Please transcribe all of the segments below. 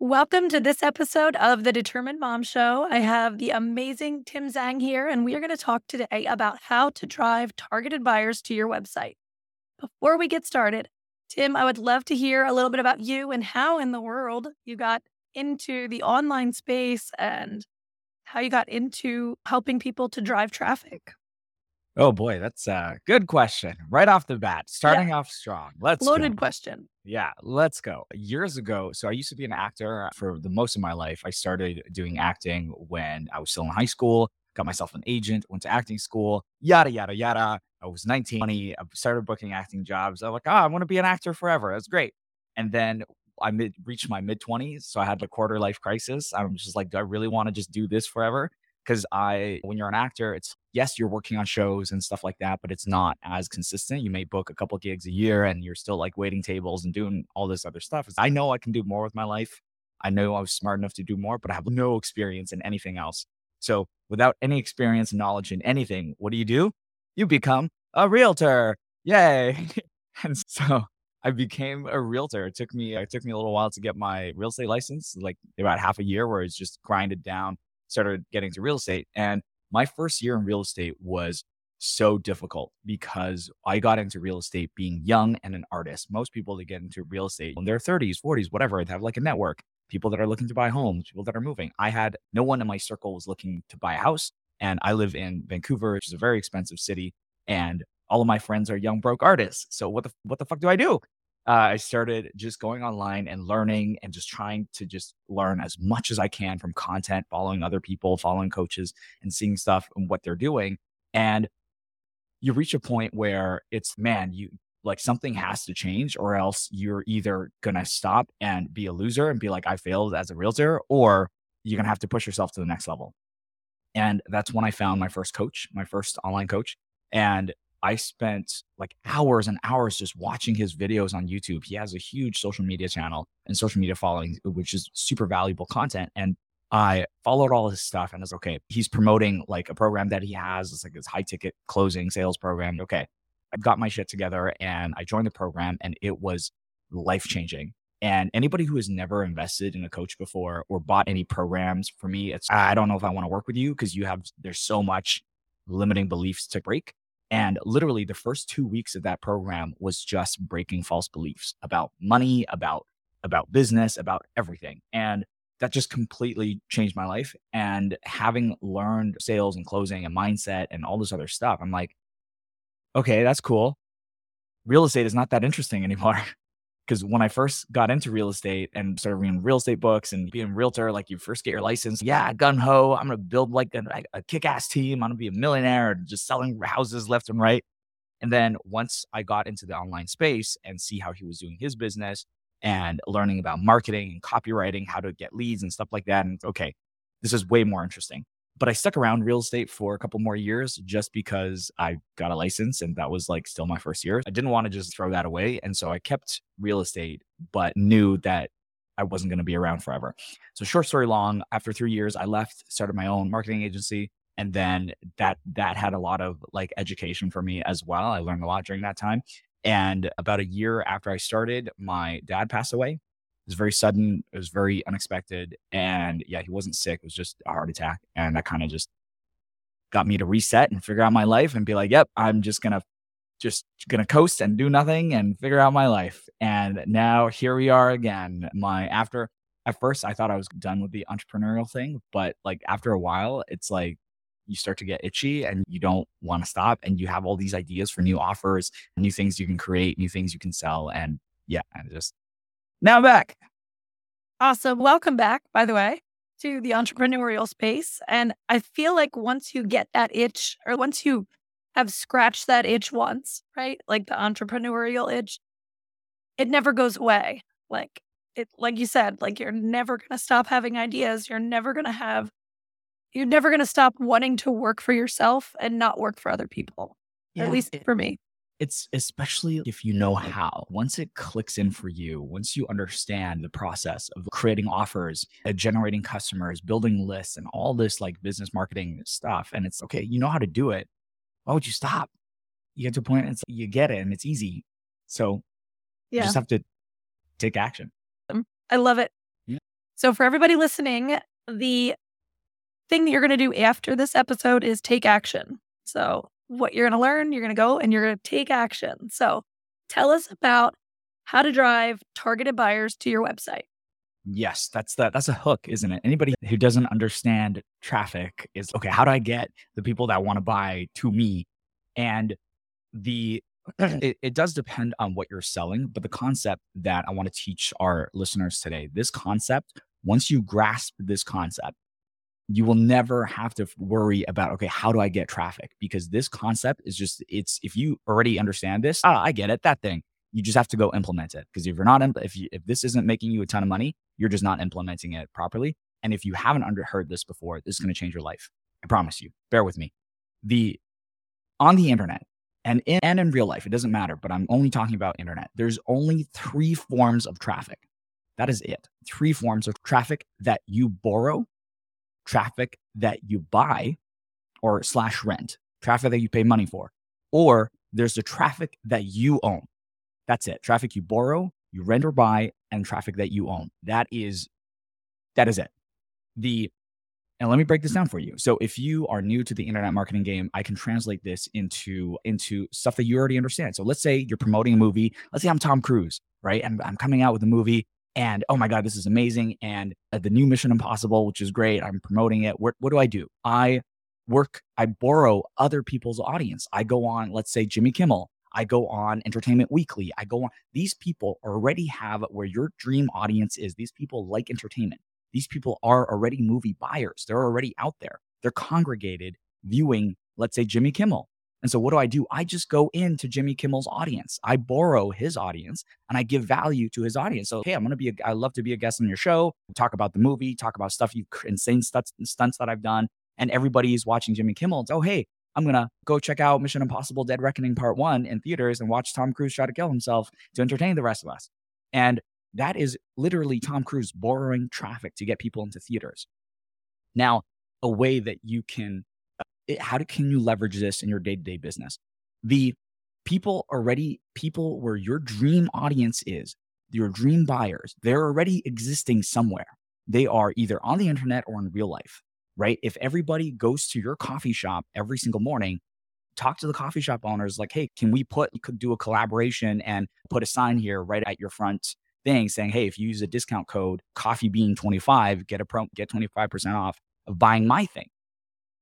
Welcome to this episode of the Determined Mom Show. I have the amazing Tim Zhang here, and we are going to talk today about how to drive targeted buyers to your website. Before we get started, Tim, I would love to hear a little bit about you and how in the world you got into the online space and how you got into helping people to drive traffic. Oh boy, that's a good question. Right off the bat, starting off strong. Let's Loaded go. question. Yeah, let's go. Years ago, so I used to be an actor for the most of my life. I started doing acting when I was still in high school, got myself an agent, went to acting school, yada, yada, yada. I was 19, 20, I started booking acting jobs. Ah, I was like, oh, I want to be an actor forever. That's great. And then I mid- reached my mid 20s. So I had the quarter life crisis. I'm just like, do I really want to just do this forever? Because I, when you're an actor, it's yes, you're working on shows and stuff like that, but it's not as consistent. You may book a couple gigs a year and you're still like waiting tables and doing all this other stuff. I know I can do more with my life. I know I was smart enough to do more, but I have no experience in anything else. So without any experience and knowledge in anything, what do you do? You become a realtor. Yay. and so I became a realtor. It took me it took me a little while to get my real estate license, like about half a year where it's just grinded down started getting to real estate. And my first year in real estate was so difficult because I got into real estate being young and an artist. Most people that get into real estate in their 30s, 40s, whatever, they have like a network, people that are looking to buy homes, people that are moving. I had no one in my circle was looking to buy a house. And I live in Vancouver, which is a very expensive city. And all of my friends are young broke artists. So what the what the fuck do I do? Uh, I started just going online and learning and just trying to just learn as much as I can from content, following other people, following coaches, and seeing stuff and what they're doing. And you reach a point where it's, man, you like something has to change, or else you're either going to stop and be a loser and be like, I failed as a realtor, or you're going to have to push yourself to the next level. And that's when I found my first coach, my first online coach. And I spent like hours and hours just watching his videos on YouTube. He has a huge social media channel and social media following, uh, which is super valuable content. And I followed all his stuff and I was okay. He's promoting like a program that he has. It's like his high ticket closing sales program. Okay. I got my shit together and I joined the program and it was life changing. And anybody who has never invested in a coach before or bought any programs for me, it's, I don't know if I want to work with you because you have, there's so much limiting beliefs to break and literally, the first two weeks of that program was just breaking false beliefs about money, about about business, about everything. And that just completely changed my life. And having learned sales and closing and mindset and all this other stuff, I'm like, okay, that's cool. Real estate is not that interesting anymore. Because when I first got into real estate and started reading real estate books and being a realtor, like you first get your license, yeah, gun ho, I'm gonna build like a, a kick ass team. I'm gonna be a millionaire, just selling houses left and right. And then once I got into the online space and see how he was doing his business and learning about marketing and copywriting, how to get leads and stuff like that, and okay, this is way more interesting but I stuck around real estate for a couple more years just because I got a license and that was like still my first year. I didn't want to just throw that away. And so I kept real estate, but knew that I wasn't going to be around forever. So short story long, after three years, I left, started my own marketing agency. And then that that had a lot of like education for me as well. I learned a lot during that time. And about a year after I started, my dad passed away was very sudden. It was very unexpected. And yeah, he wasn't sick. It was just a heart attack. And that kind of just got me to reset and figure out my life and be like, yep, I'm just going to just going to coast and do nothing and figure out my life. And now here we are again. My after at first I thought I was done with the entrepreneurial thing, but like after a while, it's like you start to get itchy and you don't want to stop and you have all these ideas for new offers, new things you can create, new things you can sell and yeah, and just now I'm back. Awesome. Welcome back, by the way, to the entrepreneurial space. And I feel like once you get that itch, or once you have scratched that itch once, right? Like the entrepreneurial itch, it never goes away. Like it, like you said, like you're never going to stop having ideas. You're never going to have, you're never going to stop wanting to work for yourself and not work for other people. Yeah, at least it, for me. It's especially if you know how. Once it clicks in for you, once you understand the process of creating offers, uh, generating customers, building lists, and all this like business marketing stuff, and it's okay, you know how to do it. Why would you stop? You get to a point, it's you get it, and it's easy. So yeah. you just have to take action. I love it. Yeah. So, for everybody listening, the thing that you're going to do after this episode is take action. So, what you're going to learn, you're going to go and you're going to take action. So, tell us about how to drive targeted buyers to your website. Yes, that's the that's a hook, isn't it? Anybody who doesn't understand traffic is okay, how do I get the people that want to buy to me? And the it, it does depend on what you're selling, but the concept that I want to teach our listeners today, this concept, once you grasp this concept, you will never have to worry about okay how do i get traffic? because this concept is just it's if you already understand this ah, i get it that thing. You just have to go implement it because if you're not if you if this isn't making you a ton of money you're just not implementing it properly and if you haven't under heard this before this is going to change your life i promise you bear with me. The on the internet and in, and in real life it doesn't matter but i'm only talking about internet there's only three forms of traffic. That is it three forms of traffic that you borrow traffic that you buy or slash rent, traffic that you pay money for, or there's the traffic that you own. That's it. Traffic you borrow, you rent or buy, and traffic that you own. That is that is it. The and let me break this down for you. So if you are new to the internet marketing game, I can translate this into into stuff that you already understand. So let's say you're promoting a movie. Let's say I'm Tom Cruise, right? And I'm coming out with a movie and oh my god this is amazing and uh, the new mission impossible which is great i'm promoting it. What, what do i do? I work i borrow other people's audience. I go on let's say jimmy kimmel i go on entertainment weekly i go on these people already have where your dream audience is. These people like entertainment. These people are already movie buyers. They're already out there. They're congregated viewing let's say jimmy kimmel and so what do I do? I just go into Jimmy Kimmel's audience. I borrow his audience and I give value to his audience. So, hey, I'm going to be, a, I love to be a guest on your show, talk about the movie, talk about stuff you, insane stunts, stunts that I've done. And everybody is watching Jimmy Kimmel. And oh, hey, I'm going to go check out Mission Impossible Dead Reckoning Part One in theaters and watch Tom Cruise try to kill himself to entertain the rest of us. And that is literally Tom Cruise borrowing traffic to get people into theaters. Now, a way that you can it, how do, can you leverage this in your day-to-day business? The people already people where your dream audience is your dream buyers they're already existing somewhere. They are either on the internet or in real life right? If everybody goes to your coffee shop every single morning talk to the coffee shop owners like hey can we put could do a collaboration and put a sign here right at your front thing saying hey if you use a discount code coffee bean 25 get a pro get 25% off of buying my thing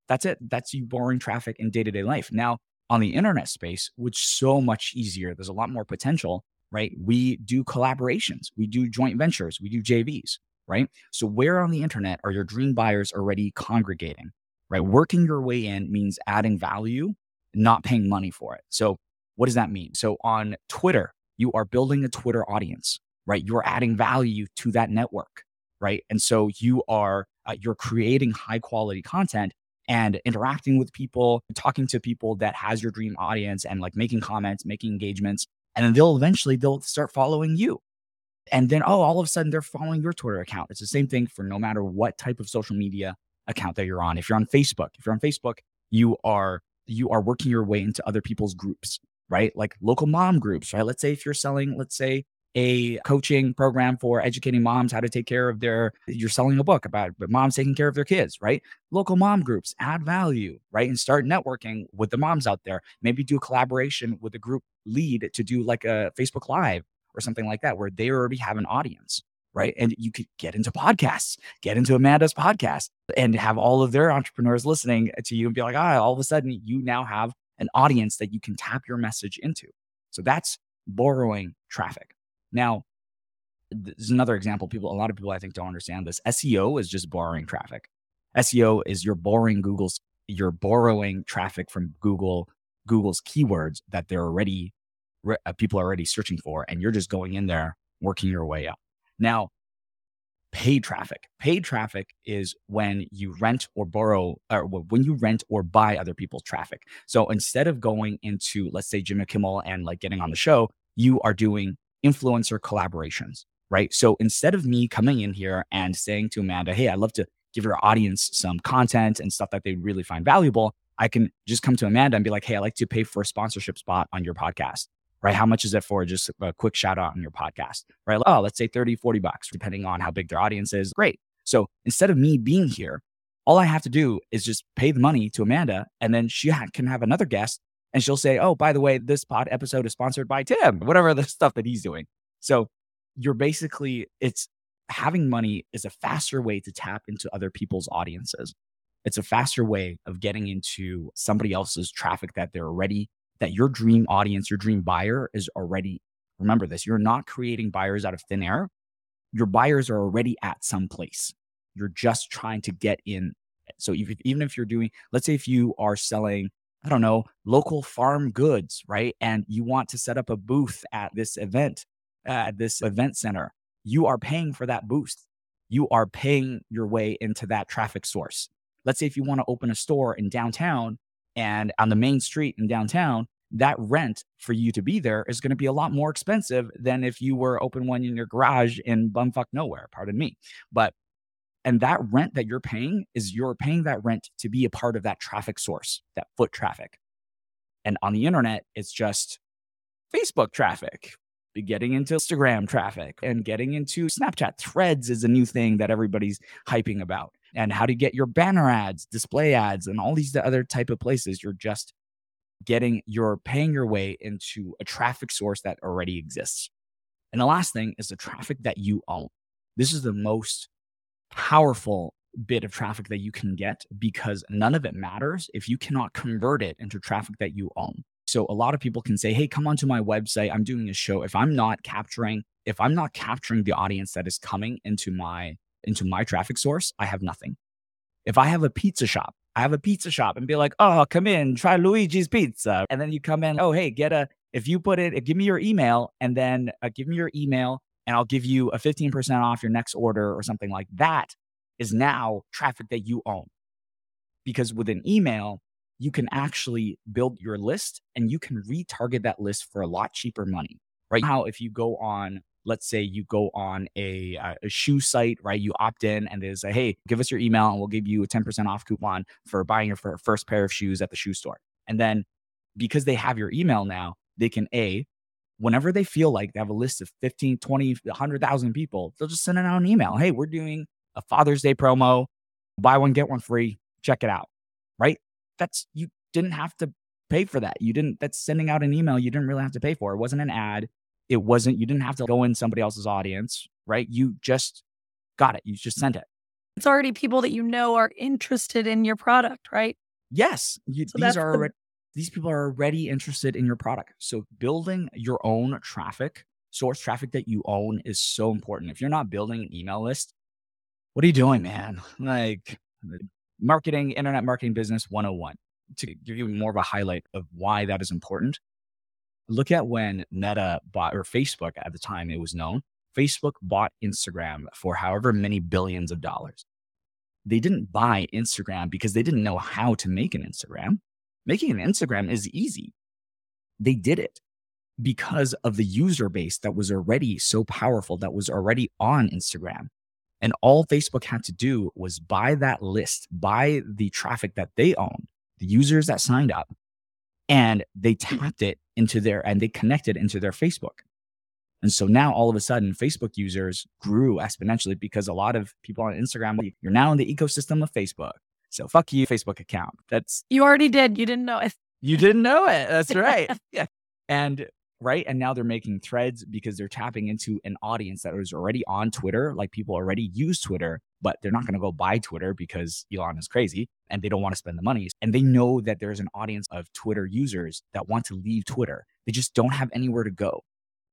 that's it. That's you borrowing traffic in day to day life. Now, on the internet space, which so much easier, there's a lot more potential, right? We do collaborations, we do joint ventures, we do JVs, right? So, where on the internet are your dream buyers already congregating, right? Working your way in means adding value, not paying money for it. So, what does that mean? So, on Twitter, you are building a Twitter audience, right? You're adding value to that network, right? And so, you are uh, you're creating high quality content and interacting with people, talking to people that has your dream audience and like making comments, making engagements. And then they'll eventually they'll start following you. And then oh, all of a sudden they're following your Twitter account. It's the same thing for no matter what type of social media account that you're on. If you're on Facebook, if you're on Facebook, you are you are working your way into other people's groups, right? Like local mom groups, right? Let's say if you're selling, let's say a coaching program for educating moms how to take care of their you're selling a book about moms taking care of their kids right? Local mom groups add value right? And start networking with the moms out there. Maybe do a collaboration with a group lead to do like a facebook live or something like that where they already have an audience right? And you could get into podcasts get into amanda's podcast and have all of their entrepreneurs listening to you and be like ah all of a sudden you now have an audience that you can tap your message into. So that's borrowing traffic now, this is another example. People, a lot of people I think don't understand this. SEO is just borrowing traffic. SEO is you're borrowing Google's, you're borrowing traffic from Google, Google's keywords that they're already, uh, people are already searching for, and you're just going in there, working your way up. Now, paid traffic. Paid traffic is when you rent or borrow, or when you rent or buy other people's traffic. So instead of going into, let's say, Jimmy Kimmel and like getting on the show, you are doing influencer collaborations, right? So instead of me coming in here and saying to Amanda, hey, I'd love to give your audience some content and stuff that they really find valuable, I can just come to Amanda and be like, hey, I'd like to pay for a sponsorship spot on your podcast. right? How much is it for just a quick shout out on your podcast, right? Oh, let's say 30, 40 bucks, depending on how big their audience is. Great. So instead of me being here, all I have to do is just pay the money to Amanda and then she can have another guest and she'll say, oh, by the way, this pod episode is sponsored by Tim, whatever the stuff that he's doing. So you're basically, it's having money is a faster way to tap into other people's audiences. It's a faster way of getting into somebody else's traffic that they're already, that your dream audience, your dream buyer is already. Remember this you're not creating buyers out of thin air. Your buyers are already at some place. You're just trying to get in. So if, even if you're doing, let's say if you are selling, I don't know, local farm goods, right? And you want to set up a booth at this event, at this event center, you are paying for that booth. You are paying your way into that traffic source. Let's say if you want to open a store in downtown and on the main street in downtown, that rent for you to be there is going to be a lot more expensive than if you were open one in your garage in bumfuck nowhere. Pardon me. But and that rent that you're paying is you're paying that rent to be a part of that traffic source, that foot traffic. And on the internet, it's just Facebook traffic, getting into Instagram traffic and getting into Snapchat threads is a new thing that everybody's hyping about. And how to get your banner ads, display ads, and all these other type of places. You're just getting, you're paying your way into a traffic source that already exists. And the last thing is the traffic that you own. This is the most powerful bit of traffic that you can get because none of it matters if you cannot convert it into traffic that you own. So a lot of people can say, "Hey, come onto my website. I'm doing a show." If I'm not capturing if I'm not capturing the audience that is coming into my into my traffic source, I have nothing. If I have a pizza shop, I have a pizza shop and be like, "Oh, come in, try Luigi's pizza." And then you come in, "Oh, hey, get a if you put it, give me your email and then uh, give me your email and I'll give you a 15% off your next order or something like that is now traffic that you own. Because with an email, you can actually build your list and you can retarget that list for a lot cheaper money. Right now, if you go on, let's say you go on a, uh, a shoe site, right? You opt in and they say, hey, give us your email and we'll give you a 10% off coupon for buying your first pair of shoes at the shoe store. And then because they have your email now, they can A, whenever they feel like they have a list of 15, 20, 100,000 people, they'll just send out an email. Hey, we're doing a Father's Day promo, buy one, get one free. Check it out. Right that's you didn't have to pay for that. You didn't that's sending out an email you didn't really have to pay for. It wasn't an ad. It wasn't you didn't have to go in somebody else's audience, right? You just got it. You just sent it. It's already people that you know are interested in your product, right? Yes. You, so these are the- already, these people are already interested in your product. So building your own traffic, source traffic that you own is so important. If you're not building an email list, what are you doing, man? Like marketing, internet marketing business 101 to give you more of a highlight of why that is important. Look at when Meta bought, or Facebook at the time it was known, Facebook bought Instagram for however many billions of dollars. They didn't buy Instagram because they didn't know how to make an Instagram. Making an Instagram is easy. They did it because of the user base that was already so powerful, that was already on Instagram. And all Facebook had to do was buy that list, buy the traffic that they owned, the users that signed up, and they hmm. tapped it into their and they connected into their Facebook. And so now all of a sudden, Facebook users grew exponentially because a lot of people on Instagram, you're now in the ecosystem of Facebook. So fuck you, Facebook account. That's you already did. You didn't know it. You didn't know it. That's right. yeah. And right? And now they're making threads because they're tapping into an audience that was already on Twitter. Like people already use Twitter, but they're not going to go buy Twitter because Elon is crazy and they don't want to spend the money. And they know that there's an audience of Twitter users that want to leave Twitter. They just don't have anywhere to go.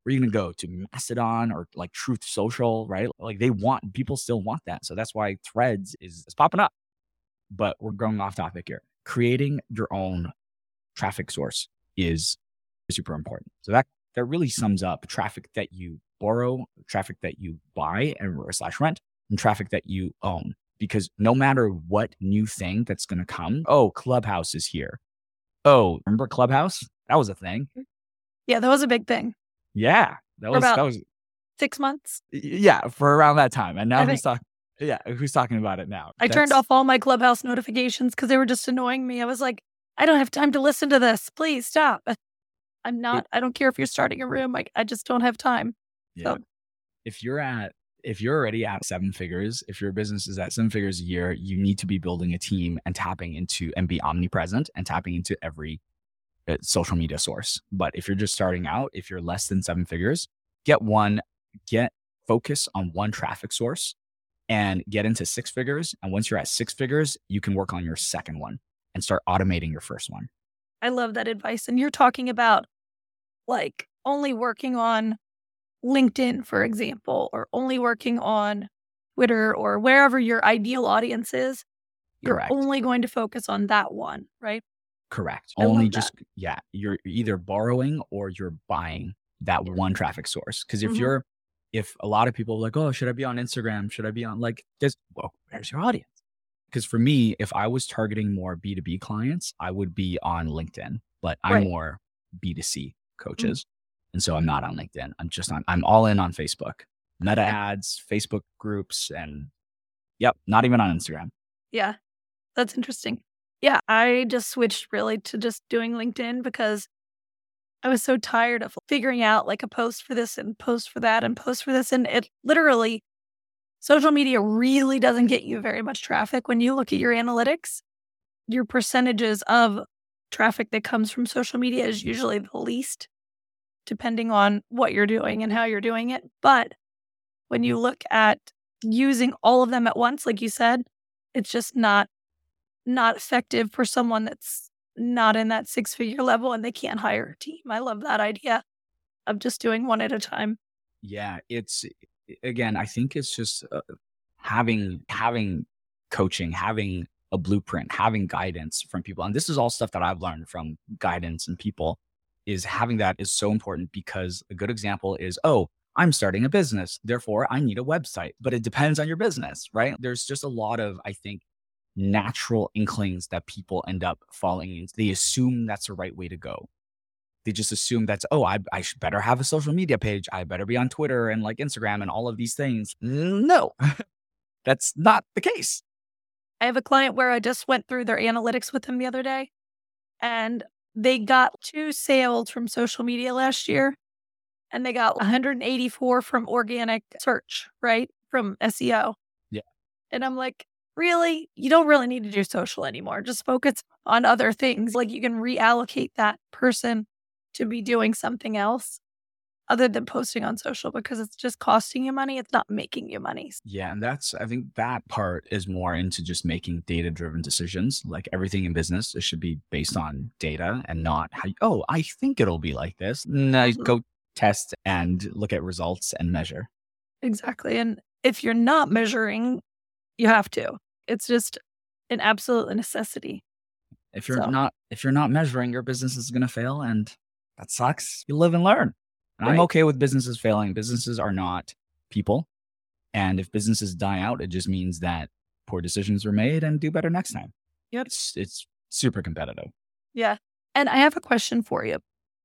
Where are you going to go to Mastodon or like Truth Social, right? Like they want, people still want that. So that's why threads is, is popping up. But we're going off topic here. Creating your own traffic source is super important. So that that really sums up traffic that you borrow, traffic that you buy and slash rent, and traffic that you own. Because no matter what new thing that's going to come, oh, Clubhouse is here. Oh, remember Clubhouse? That was a thing. Yeah, that was a big thing. Yeah, that was that was six months. Yeah, for around that time, and now who's talking? Yeah, who's talking about it now? I that's... turned off all my Clubhouse notifications because they were just annoying me. I was like, I don't have time to listen to this. Please stop. I'm not, I don't care if you're starting a room. I, I just don't have time. Yeah. So. If you're at, if you're already at seven figures, if your business is at seven figures a year, you need to be building a team and tapping into and be omnipresent and tapping into every uh, social media source. But if you're just starting out, if you're less than seven figures, get one, get focus on one traffic source and get into six figures. And once you're at six figures, you can work on your second one and start automating your first one. I love that advice. And you're talking about like only working on LinkedIn, for example, or only working on Twitter or wherever your ideal audience is. You're Correct. only going to focus on that one, right? Correct. I only just, yeah, you're either borrowing or you're buying that one traffic source. Cause if mm-hmm. you're, if a lot of people are like, oh, should I be on Instagram? Should I be on like this? Well, where's your audience? Because for me, if I was targeting more B2B clients, I would be on LinkedIn, but I'm right. more B2C mm-hmm. coaches. Mm-hmm. And so I'm not on LinkedIn. I'm just on, I'm all in on Facebook, meta ads, Facebook groups, and yep, not even on Instagram. Yeah, that's interesting. Yeah, I just switched really to just doing LinkedIn because I was so tired of figuring out like a post for this and post for that and post for this. And it literally, social media really doesn't get you very much traffic. When you look at your analytics, your percentages of traffic that comes from social media is usually the least, depending on what you're doing and how you're doing it. But when you look at using all of them at once, like you said, it's just not not effective for someone that's not in that six figure level and they can't hire a team. I love that idea of just doing one at a time. Yeah, it's again, I think it's just uh, having having coaching, having a blueprint, having guidance from people. And this is all stuff that I've learned from guidance and people is having that is so important because a good example is, oh, I'm starting a business. Therefore, I need a website, but it depends on your business, right? There's just a lot of, I think, natural inklings that people end up falling into. They assume that's the right way to go. They just assume that's, oh, I, I should better have a social media page. I better be on Twitter and like Instagram and all of these things. No, that's not the case. I have a client where I just went through their analytics with them the other day and they got two sales from social media last year and they got 184 from organic search, right? From SEO. Yeah. And I'm like, really, you don't really need to do social anymore. Just focus on other things. Like you can reallocate that person to be doing something else other than posting on social because it's just costing you money. It's not making you money. Yeah. And that's, I think that part is more into just making data driven decisions. Like everything in business, it should be based on data and not how, oh, I think it'll be like this. No, mm-hmm. go test and look at results and measure. Exactly. And if you're not measuring, you have to. It's just an absolute necessity. If you're so. not if you're not measuring, your business is going to fail, and that sucks. You live and learn. And right. I'm okay with businesses failing. Businesses are not people, and if businesses die out, it just means that poor decisions were made and do better next time. Yep, it's, it's super competitive. Yeah, and I have a question for you.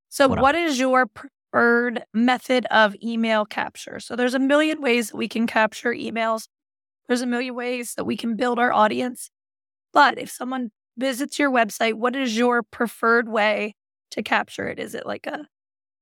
So, what, what is your preferred method of email capture? So, there's a million ways that we can capture emails. There's a million ways that we can build our audience. But if someone visits your website, what is your preferred way to capture it? Is it like a,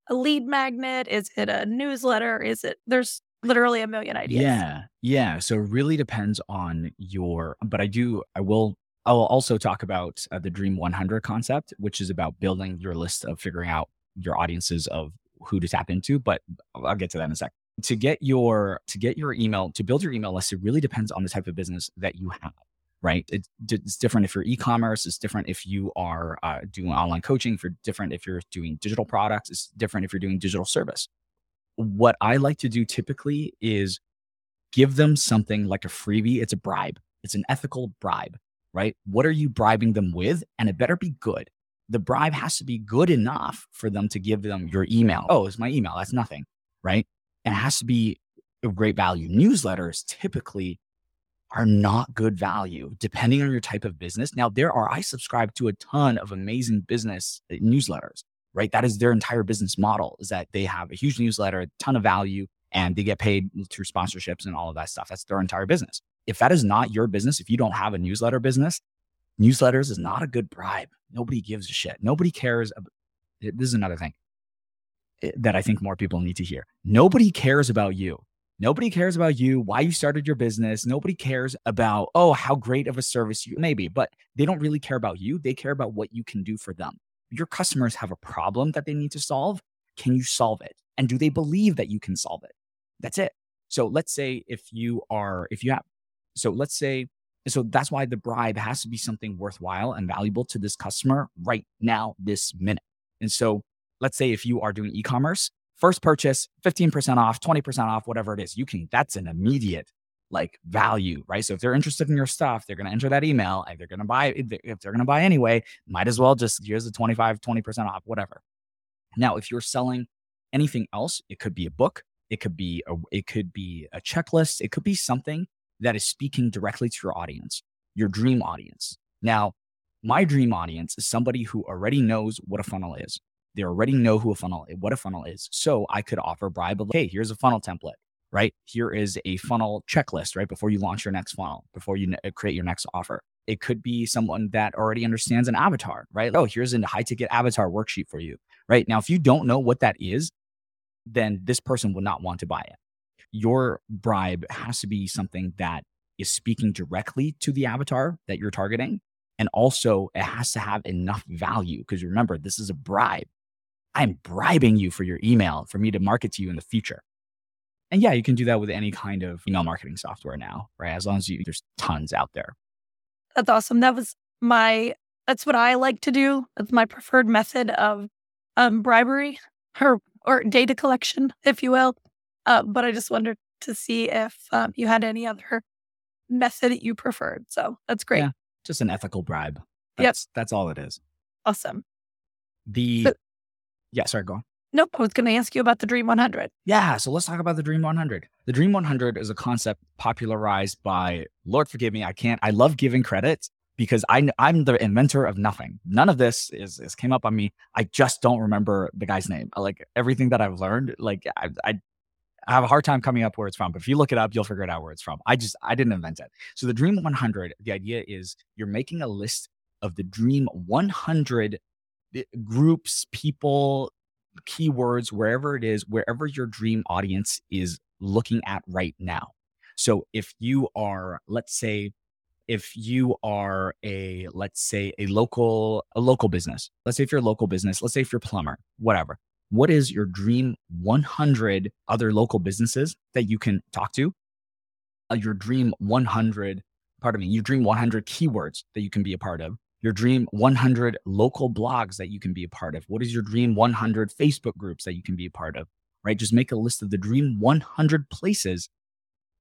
a lead magnet? Is it a newsletter? Is it, there's literally a million ideas. Yeah. Yeah. So it really depends on your, but I do, I will, I will also talk about uh, the Dream 100 concept, which is about building your list of figuring out your audiences of who to tap into. But I'll get to that in a sec to get your to get your email to build your email list it really depends on the type of business that you have right? It, it's different if you're e-commerce it's different if you are uh, doing online coaching for different if you're doing digital products it's different if you're doing digital service. What i like to do typically is give them something like a freebie it's a bribe it's an ethical bribe right? What are you bribing them with? And it better be good. The bribe has to be good enough for them to give them your email. Oh it's my email that's nothing right and it has to be of great value. Newsletters typically are not good value depending on your type of business. Now, there are, I subscribe to a ton of amazing business uh, newsletters, right? That is their entire business model is that they have a huge newsletter, a ton of value, and they get paid through sponsorships and all of that stuff. That's their entire business. If that is not your business, if you don't have a newsletter business, newsletters is not a good bribe. Nobody gives a shit. Nobody cares. About, this is another thing. Eh, that I think more people need to hear. Nobody cares about you. Nobody cares about you, why you started your business. Nobody cares about, oh, how great of a service you may be, but they don't really care about you. They care about what you can do for them. Your customers have a problem that they need to solve. Can you solve it? And do they believe that you can solve it? That's it. So let's say if you are, if you have, so let's say, so that's why the bribe has to be something worthwhile and valuable to this customer right now, this minute. And so let's say if you are doing e commerce, first purchase, 15% off, 20% off, whatever it is, you can, that's an immediate like value, right? So if they're interested in your stuff, they're going to enter that email and they're going to buy, if they're going to buy anyway, might as well just here's the 25, 20% off, whatever. Now, if you're selling anything else, it could be a book, it could be a, it could be a checklist, it could be something that is speaking directly to your audience, your dream audience. Now, my dream audience is somebody who already knows what a funnel is. They already know who a funnel, what a funnel is. So I could offer bribe. Hey, here's a funnel template, right? Here is a funnel checklist, right? Before you launch your next funnel, before you uh, create your next offer. It could be someone that already understands an avatar, right? Oh, here's a high ticket avatar worksheet for you, right? Now, if you don't know what that is, then this person will not want to buy it. Your bribe has to be something that is speaking directly to the avatar that you're targeting. And also, it has to have enough value because remember, this is a bribe. I'm bribing you for your email for me to market to you in the future. And yeah, you can do that with any kind of email marketing software now, right? As long as you, there's tons out there. That's awesome. That was my, that's what I like to do. It's my preferred method of um, bribery or, or data collection, if you will. Uh, but I just wondered to see if um, you had any other method that you preferred. So that's great. Yeah, just an ethical bribe. That's, yep. That's all it is. Awesome. The, so, yeah, sorry, go on. Nope. I was going to ask you about the Dream 100. Yeah. So let's talk about the Dream 100. The Dream 100 is a concept popularized by, Lord forgive me, I can't, I love giving credit because I, I'm the inventor of nothing. None of this is, is came up on me. I just don't remember the guy's name. Like everything that I've learned, like I, I, I have a hard time coming up where it's from, but if you look it up, you'll figure it out where it's from. I just, I didn't invent it. So the Dream 100, the idea is you're making a list of the Dream 100 eh, groups, people, keywords, wherever it is, wherever your dream audience is looking at right now. So if you are, let's say, if you are a let's say a local a local business let's say if you're a local business let's say if you're a plumber whatever what is your dream 100 other local businesses that you can talk to uh, your dream 100 pardon me your dream 100 keywords that you can be a part of your dream 100 local blogs that you can be a part of? What is your dream 100 Facebook groups that you can be a part of? Right? Just make a list of the dream 100 places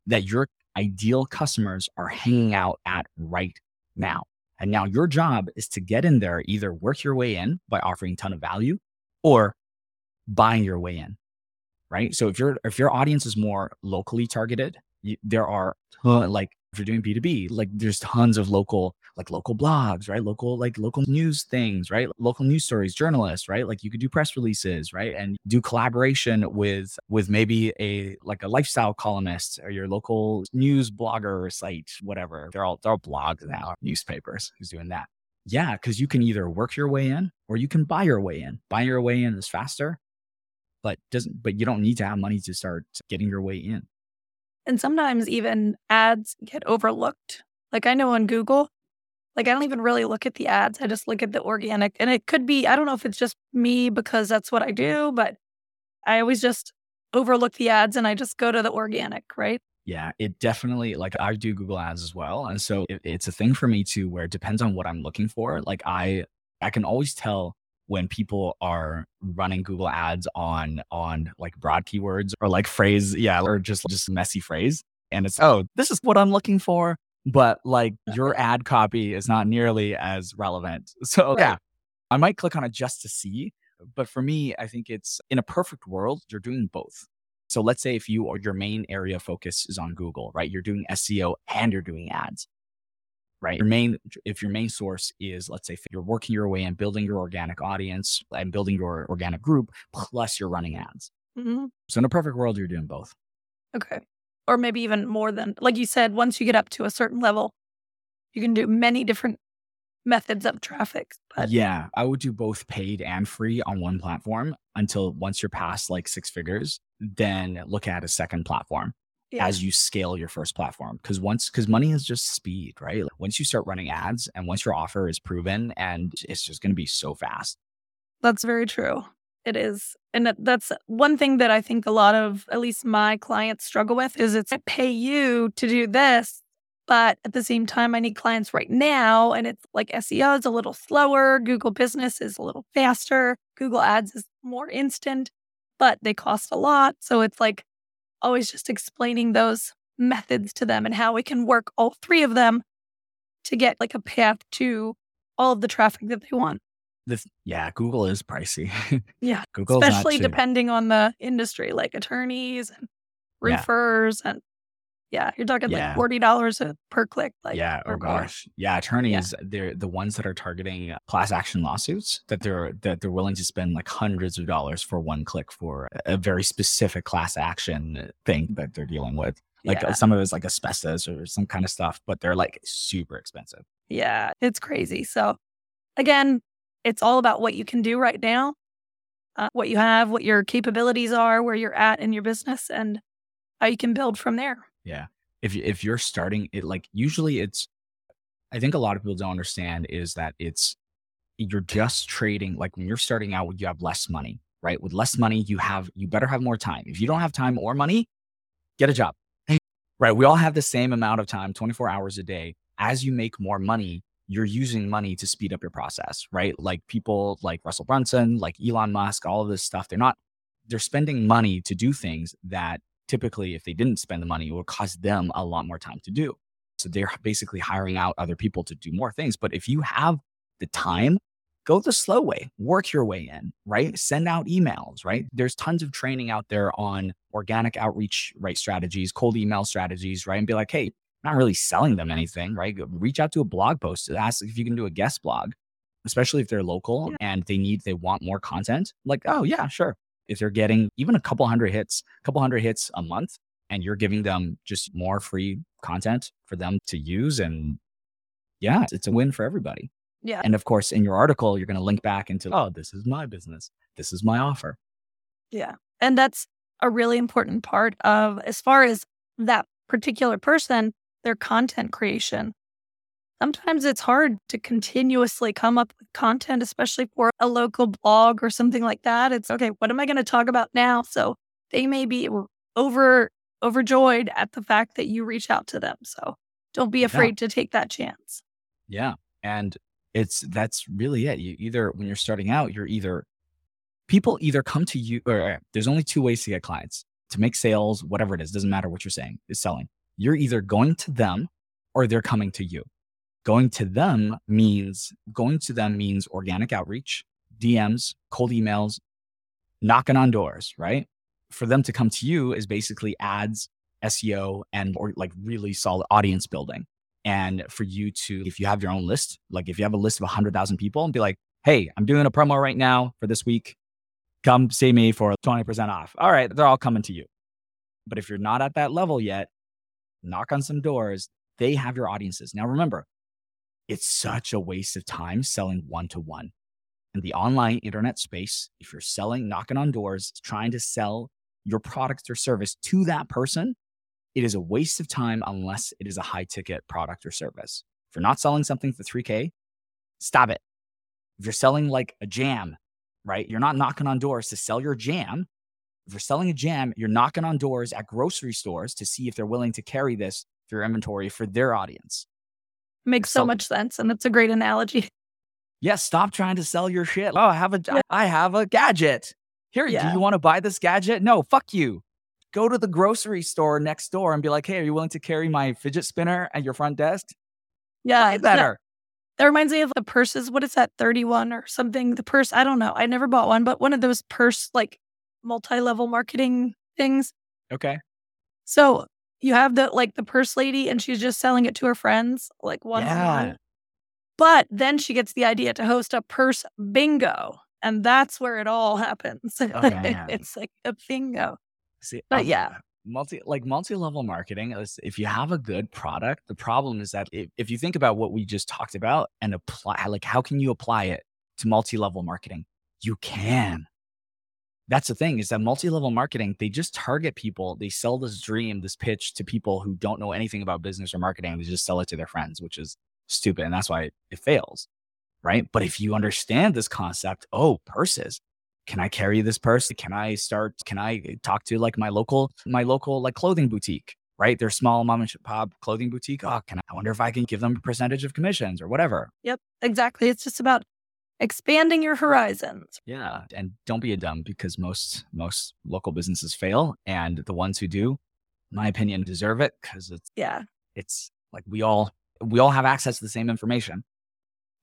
that your ideal customers are hanging out at right now. And now your job is to get in there, either work your way in by offering a ton of value or buying your way in. Right. So if your if your audience is more locally targeted, you, there are uh, like if you're doing B2B, like there's tons of local like local blogs, right? Local, like local news things, right? Local news stories, journalists, right? Like you could do press releases, right? And do collaboration with, with maybe a, like a lifestyle columnist or your local news blogger site, whatever. They're all, they're all blogs now, newspapers who's doing that. Yeah. Cause you can either work your way in or you can buy your way in. Buy your way in is faster, but doesn't, but you don't need to have money to start getting your way in. And sometimes even ads get overlooked. Like I know on Google, like I don't even really look at the ads. I just look at the organic. And it could be, I don't know if it's just me because that's what I do, but I always just overlook the ads and I just go to the organic, right? Yeah, it definitely like I do Google ads as well. And so it, it's a thing for me too where it depends on what I'm looking for. Like I I can always tell when people are running Google ads on on like broad keywords or like phrase, yeah, or just just messy phrase. And it's, oh, this is what I'm looking for but like your ad copy is not nearly as relevant. So right. yeah, I might click on it just to see. But for me, I think it's in a perfect world, you're doing both. So let's say if you or your main area of focus is on Google, right? You're doing SEO and you're doing ads, right? Your main, if your main source is, let's say you're working your way and building your organic audience and building your organic group, plus you're running ads. Mm-hmm. So in a perfect world, you're doing both. Okay or maybe even more than, like you said, once you get up to a certain level, you can do many different methods of traffic. But yeah, I would do both paid and free on one platform until once you're past like six figures, then look at a second platform yeah. as you scale your first platform. Cause once, cause money is just speed, right? Like once you start running ads and once your offer is proven and it's just going to be so fast. That's very true. It is. And that's one thing that I think a lot of, at least my clients struggle with is it's I pay you to do this, but at the same time, I need clients right now. And it's like SEO is a little slower. Google business is a little faster. Google ads is more instant, but they cost a lot. So it's like always just explaining those methods to them and how we can work all three of them to get like a path to all of the traffic that they want. This, yeah, Google is pricey. Yeah. Google, Especially depending on the industry, like attorneys and Yeah. roofers and yeah, you're talking Yeah. like forty dollars per click. Like yeah. or Oh gosh. Yeah. Attorneys, they're the ones that are targeting class action lawsuits that they're that they're willing to spend like hundreds of dollars for one click for a very specific class action thing that they're dealing with. Like yeah. some of it's like asbestos or some kind of stuff, but they're like super expensive. Yeah, it's crazy. So, again, it's all about what you can do right now, uh, what you have, what your capabilities are, where you're at in your business, and how you can build from there. Yeah. If if you're starting it, like usually it's, I think a lot of people don't understand is that it's you're just trading. Like when you're starting out, you have less money, right? With less money, you have you better have more time. If you don't have time or money, get a job. right? We all have the same amount of time, 24 hours a day. As you make more money, you're using money to speed up your process, right? Like people like Russell Brunson, like Elon Musk, all of this stuff. They're not. They're spending money to do things that typically if they didn't spend the money it would cost them a lot more time to do. So they're basically hiring out other people to do more things. But if you have the time go the slow way. Work your way in right? Send out emails right? There's tons of training out there on organic outreach right strategies cold email strategies right? And be like hey I'm not really selling them anything right? Reach out to a blog post ask if you can do a guest blog especially if they're local and they need they want more content. Like oh yeah sure if they're getting even a couple hundred hits, a couple hundred hits a month, and you're giving them just more free content for them to use, and yeah, it's- it's a win for everybody. Yeah. And of course, in your article, you're going to link back into, oh, this is my business, this is my offer. Yeah. And that's a really important part of, as far as that particular person, their content creation. Sometimes it's hard to continuously come up with content, especially for a local blog or something like that. It's okay, what am I going to talk about now? So they may be over overjoyed at the fact that you reach out to them. So don't be Yeah. afraid to take that chance. Yeah. And it's that's really it. You either when you're starting out, you're either people either come to you or there's only two ways to get clients to make sales, whatever it is, doesn't matter what you're saying, is selling. You're either going to them or they're coming to you. Going to them means going to them means organic outreach, DMs, cold emails, knocking on doors, right? For them to come to you is basically ads, SEO, and or like really solid audience building. And for you to if you have your own list like if you have a list of 100000 people and be like hey i'm doing a promo right now for this week. Come see me for 20% off. All right they're all coming to you. But if you're not at that level yet knock on some doors they have your audiences. Now remember it's such a waste of time selling one to one in the online internet space if you're selling knocking on doors trying to sell your product or service to that person it is a waste of time unless it is a high ticket product or service. If you're not selling something for 3K, stop it. If you're selling like a jam, right? You're not knocking on doors to sell your jam. If you're selling a jam, you're knocking on doors at grocery stores to see if they're willing to carry this for your inventory for their audience. Makes so much sense. And it's a great analogy. Yeah, stop trying to sell your shit. Oh, I have a Yeah. I have a gadget. Here, Yeah. do you want to buy this gadget? No, fuck you. Go to the grocery store next door and be like, "Hey, are you willing to carry my fidget spinner at your front desk?" Yeah. Way better. That reminds me of the purses. What is that? 31 or something? The purse. I don't know. I never bought one, but one of those purse like multi level marketing things. Okay. So you have the like the purse lady and she's just selling it to her friends, like one on Yeah. one. But then she gets the idea to host a purse bingo. And that's where it all happens. man. it's like a bingo. See, But um, yeah. multi like multi-level marketing is if you have a good product the problem is that if, if you think about what we just talked about and apply like how can you apply it to multi-level marketing you can that's the thing is that multi-level marketing they just target people they sell this dream this pitch to people who don't know anything about business or marketing they just sell it to their friends which is stupid and that's why it fails right but if you understand this concept oh purses can I carry this purse? Can I start? Can I eh, talk to like my local, my local like clothing boutique? Right, they're small mom and pop clothing boutique. Oh, can I, I wonder if I can give them a percentage of commissions or whatever? Yep, exactly. It's just about expanding your horizons. Yeah, and don't be a dumb because most most local businesses fail, and the ones who do, my opinion, deserve it because it's yeah, it's like we all we all have access to the same information.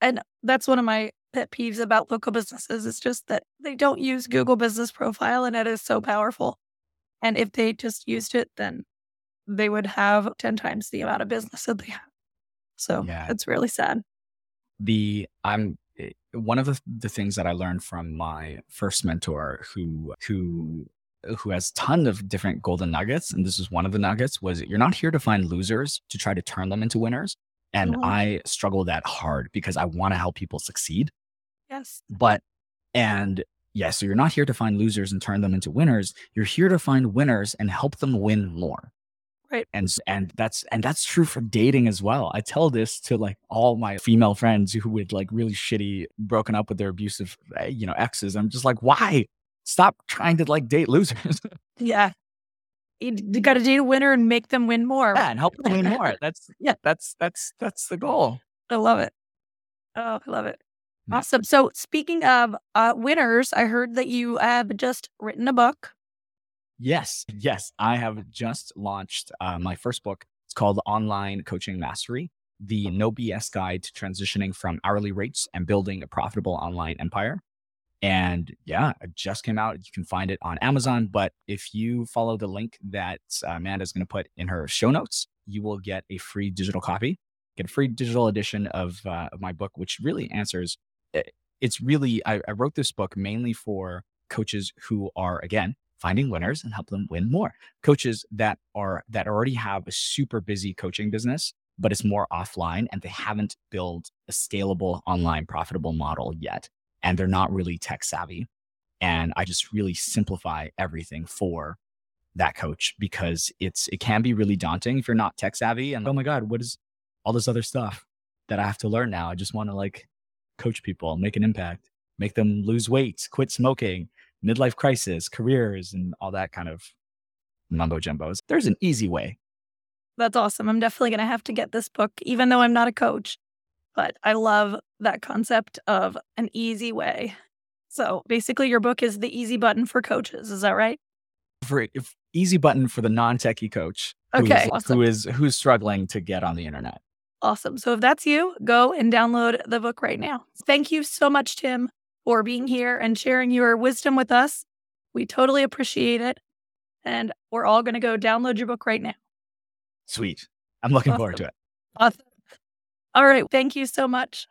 And that's one of my pet peeves about local businesses. It's just that they don't use Google Business Profile, and it is so powerful. And if they just used it, then they would have 10 times the amount of business that they have. So yeah. it's really sad. The I'm one of the, the things that I learned from my first mentor who who who has a ton of different golden nuggets and this is one of the nuggets was you're not here to find losers to try to turn them into winners and mm-hmm. I struggle that hard because I want to help people succeed. Yes. But, and yes, yeah, so you're not here to find losers and turn them into winners. You're here to find winners and help them win more. Right. And, and that's, and that's true for dating as well. I tell this to like all my female friends who would like really shitty, broken up with their abusive, eh, you know, exes. I'm just like, why? Stop trying to like date losers. yeah you got to date a winner and make them win more. Yeah, and help them win more. That's yeah, that's that's that's the goal. I love it. Oh, I love it. Awesome. So speaking of uh, winners, I heard that you have just written a book. Yes, yes, I have just launched uh, my first book. It's called Online Coaching Mastery: The No BS Guide to Transitioning from Hourly Rates and Building a Profitable Online Empire. And yeah, it just came out. You can find it on Amazon. But if you follow the link that Amanda is going to put in her show notes, you will get a free digital copy, get a free digital edition of, uh, of my book, which really answers. Eh, it's really, I, I wrote this book mainly for coaches who are, again, finding winners and help them win more. Coaches that are, that already have a super busy coaching business, but it's more offline and they haven't built a scalable online profitable model yet and they're not really tech savvy. And I just really simplify everything for that coach because it's it can be really daunting if you're not tech savvy and oh my god, what is all this other stuff that I have to learn now? I just want to like coach people, make an impact, make them lose weight, quit smoking, midlife crisis, careers, and all that kind of mumbo jumbos. There's an easy way. That's awesome. I'm definitely going to have to get this book, even though I'm not a coach. But I love that concept of an easy way. So basically, your book is the easy button for coaches. Is that right? For if easy button for the non-techie coach. Okay, who's, awesome. who is who's struggling to get on the internet. Awesome. So if that's you, go and download the book right now. Thank you so much, Tim, for being here and sharing your wisdom with us. We totally appreciate it. And we're all going to go download your book right now. Sweet. I'm looking awesome. forward to it. Awesome. All right. Thank you so much.